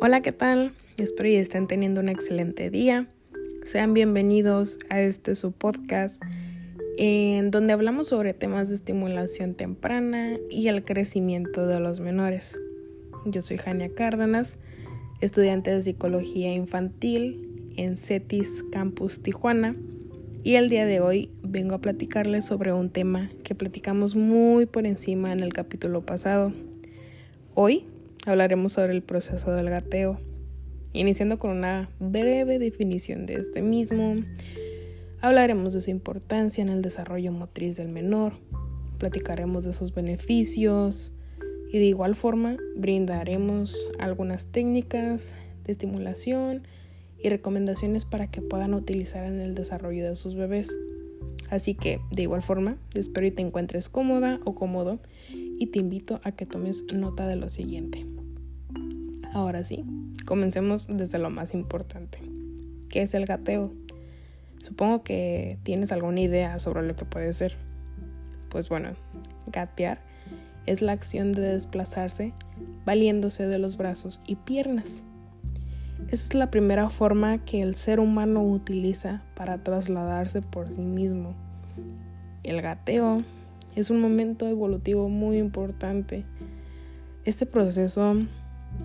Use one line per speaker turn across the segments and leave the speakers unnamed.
Hola, ¿qué tal? Espero que estén teniendo un excelente día. Sean bienvenidos a este su podcast en donde hablamos sobre temas de estimulación temprana y el crecimiento de los menores. Yo soy Jania Cárdenas, estudiante de psicología infantil en CETIS Campus Tijuana y el día de hoy vengo a platicarles sobre un tema que platicamos muy por encima en el capítulo pasado. Hoy hablaremos sobre el proceso del gateo, iniciando con una breve definición de este mismo. Hablaremos de su importancia en el desarrollo motriz del menor, platicaremos de sus beneficios y de igual forma brindaremos algunas técnicas de estimulación y recomendaciones para que puedan utilizar en el desarrollo de sus bebés. Así que, de igual forma, espero y te encuentres cómoda o cómodo y te invito a que tomes nota de lo siguiente. Ahora sí, comencemos desde lo más importante. ¿Qué es el gateo? Supongo que tienes alguna idea sobre lo que puede ser. Pues bueno, gatear es la acción de desplazarse valiéndose de los brazos y piernas. Esa es la primera forma que el ser humano utiliza para trasladarse por sí mismo. El gateo es un momento evolutivo muy importante. Este proceso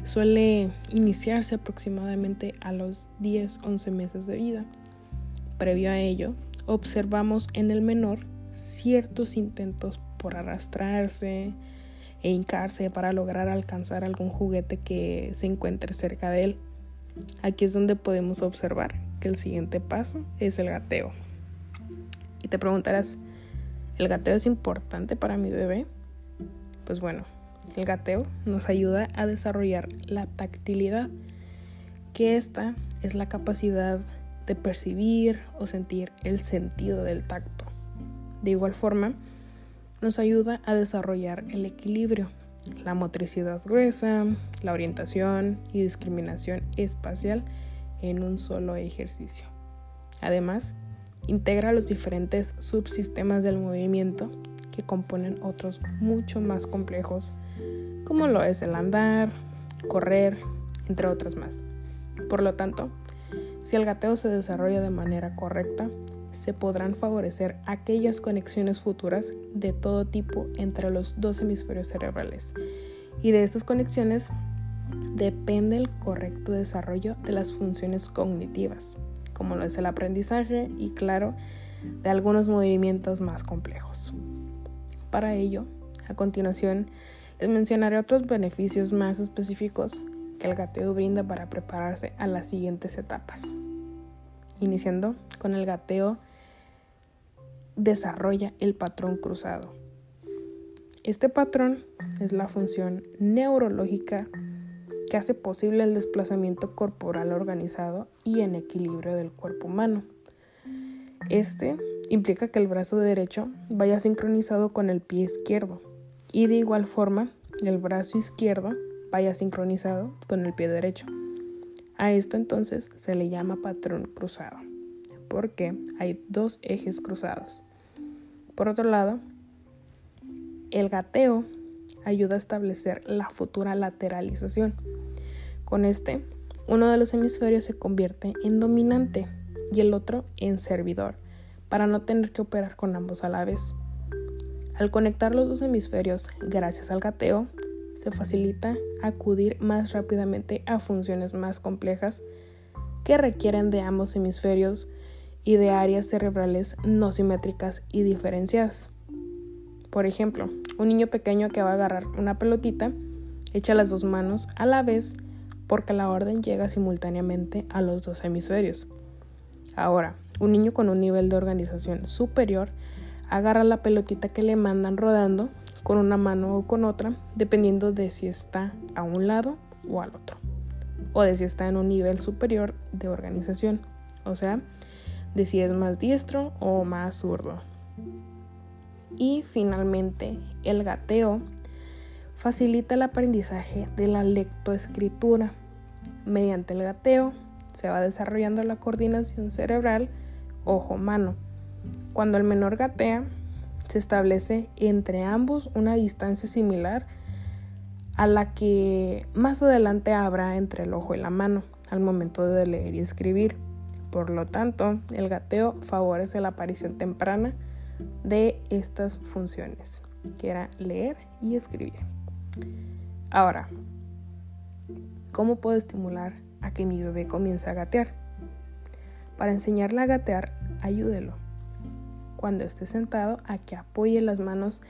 suele iniciarse aproximadamente a los 10-11 meses de vida. Previo a ello, observamos en el menor ciertos intentos por arrastrarse e hincarse para lograr alcanzar algún juguete que se encuentre cerca de él. Aquí es donde podemos observar que el siguiente paso es el gateo. Y te preguntarás, ¿el gateo es importante para mi bebé? Pues bueno, el gateo nos ayuda a desarrollar la tactilidad, que esta es la capacidad de percibir o sentir el sentido del tacto. De igual forma, nos ayuda a desarrollar el equilibrio, la motricidad gruesa, la orientación y discriminación espacial en un solo ejercicio. Además, integra los diferentes subsistemas del movimiento que componen otros mucho más complejos, como lo es el andar, correr, entre otras más. Por lo tanto, si el gateo se desarrolla de manera correcta, se podrán favorecer aquellas conexiones futuras de todo tipo entre los dos hemisferios cerebrales. Y de estas conexiones depende el correcto desarrollo de las funciones cognitivas, como lo es el aprendizaje y, claro, de algunos movimientos más complejos. Para ello, a continuación, les mencionaré otros beneficios más específicos que el gateo brinda para prepararse a las siguientes etapas iniciando con el gateo, desarrolla el patrón cruzado. Este patrón es la función neurológica hace posible el desplazamiento corporal organizado y en equilibrio del cuerpo humano. Este implica que el brazo derecho vaya sincronizado con el pie izquierdo y de igual forma el brazo izquierdo vaya sincronizado con el pie derecho. A esto entonces se le llama patrón cruzado, porque hay dos ejes cruzados. Por otro lado, el gateo ayuda a establecer la futura lateralización. Con este, uno de los hemisferios se convierte en dominante y el otro en servidor, para no tener que operar con ambos a la vez. Al conectar los dos hemisferios gracias al gateo, se facilita acudir más rápidamente a funciones más complejas que requieren de ambos hemisferios y de áreas cerebrales no simétricas y diferenciadas. Por ejemplo, un niño pequeño que va a agarrar una pelotita echa las dos manos a la vez porque la orden llega simultáneamente a los dos hemisferios. Ahora, un niño con un nivel de organización superior agarra la pelotita que le mandan rodando con una mano o con otra, dependiendo de si está a un lado o al otro, o de si está en un nivel superior de organización, o sea, de si es más diestro o más zurdo. Y finalmente, el gateo facilita el aprendizaje de la lectoescritura. Mediante el gateo se va desarrollando la coordinación cerebral ojo-mano. Cuando el menor gatea, se establece entre ambos una distancia similar a la que más adelante habrá entre el ojo y la mano al momento de leer y escribir. Por lo tanto, el gateo favorece la aparición temprana de estas funciones, que era leer y escribir. Ahora, ¿cómo puedo estimular a que mi bebé comience a gatear? Para enseñarle a gatear, ayúdelo. Cuando esté sentado, a que apoye las manos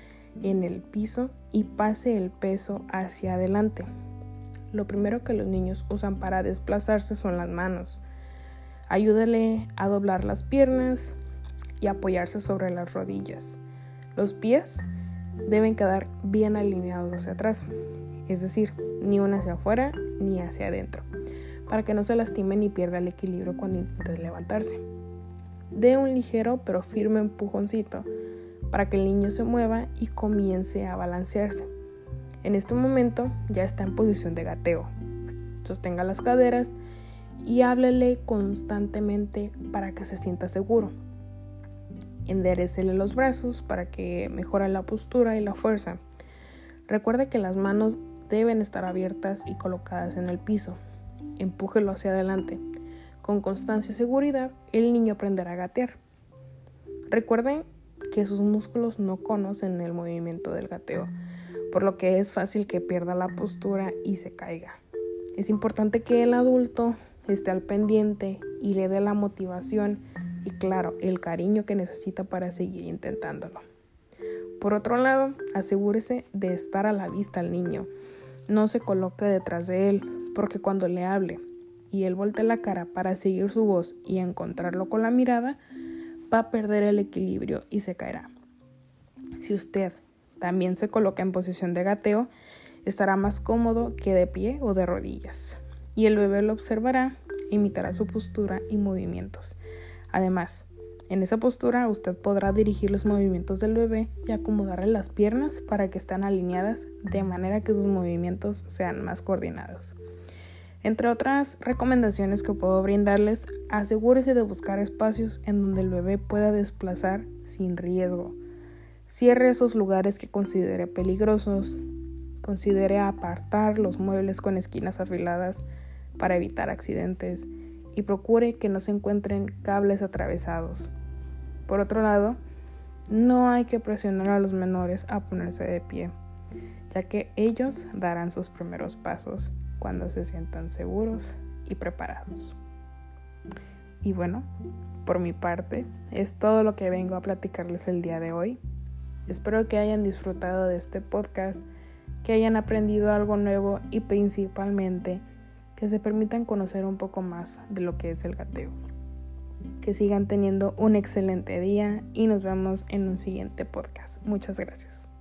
en el piso y pase el peso hacia adelante. Lo primero que los niños usan para desplazarse son las manos. Ayúdale a doblar las piernas y apoyarse sobre las rodillas. Los pies deben quedar bien alineados hacia atrás, es decir, ni una hacia afuera ni hacia adentro, para que no se lastime ni pierda el equilibrio cuando intente levantarse. Dé un ligero pero firme empujoncito para que el niño se mueva y comience a balancearse. En este momento ya está en posición de gateo. Sostenga las caderas y háblele constantemente para que se sienta seguro. Enderecele los brazos para que mejore la postura y la fuerza. Recuerde que las manos deben estar abiertas y colocadas en el piso. Empújelo hacia adelante. Con constancia y seguridad, el niño aprenderá a gatear. Recuerden que sus músculos no conocen el movimiento del gateo, por lo que es fácil que pierda la postura y se caiga. Es importante que el adulto esté al pendiente y le dé la motivación y claro, el cariño que necesita para seguir intentándolo. Por otro lado, asegúrese de estar a la vista al niño. No se coloque detrás de él, porque cuando le hable y él voltee la cara para seguir su voz y encontrarlo con la mirada, va a perder el equilibrio y se caerá. Si usted también se coloca en posición de gateo, estará más cómodo que de pie o de rodillas, y el bebé lo observará imitará su postura y movimientos. Además, en esa postura usted podrá dirigir los movimientos del bebé y acomodarle las piernas para que estén alineadas de manera que sus movimientos sean más coordinados. Entre otras recomendaciones que puedo brindarles, asegúrese de buscar espacios en donde el bebé pueda desplazar sin riesgo. Cierre esos lugares que considere peligrosos. Considere apartar los muebles con esquinas afiladas para evitar accidentes y procure que no se encuentren cables atravesados. Por otro lado, no hay que presionar a los menores a ponerse de pie, ya que ellos darán sus primeros pasos cuando se sientan seguros y preparados. Y bueno, por mi parte, es todo lo que vengo a platicarles el día de hoy. Espero que hayan disfrutado de este podcast, que hayan aprendido algo nuevo y principalmente que se permitan conocer un poco más de lo que es el gateo. Que sigan teniendo un excelente día y nos vemos en un siguiente podcast. Muchas gracias.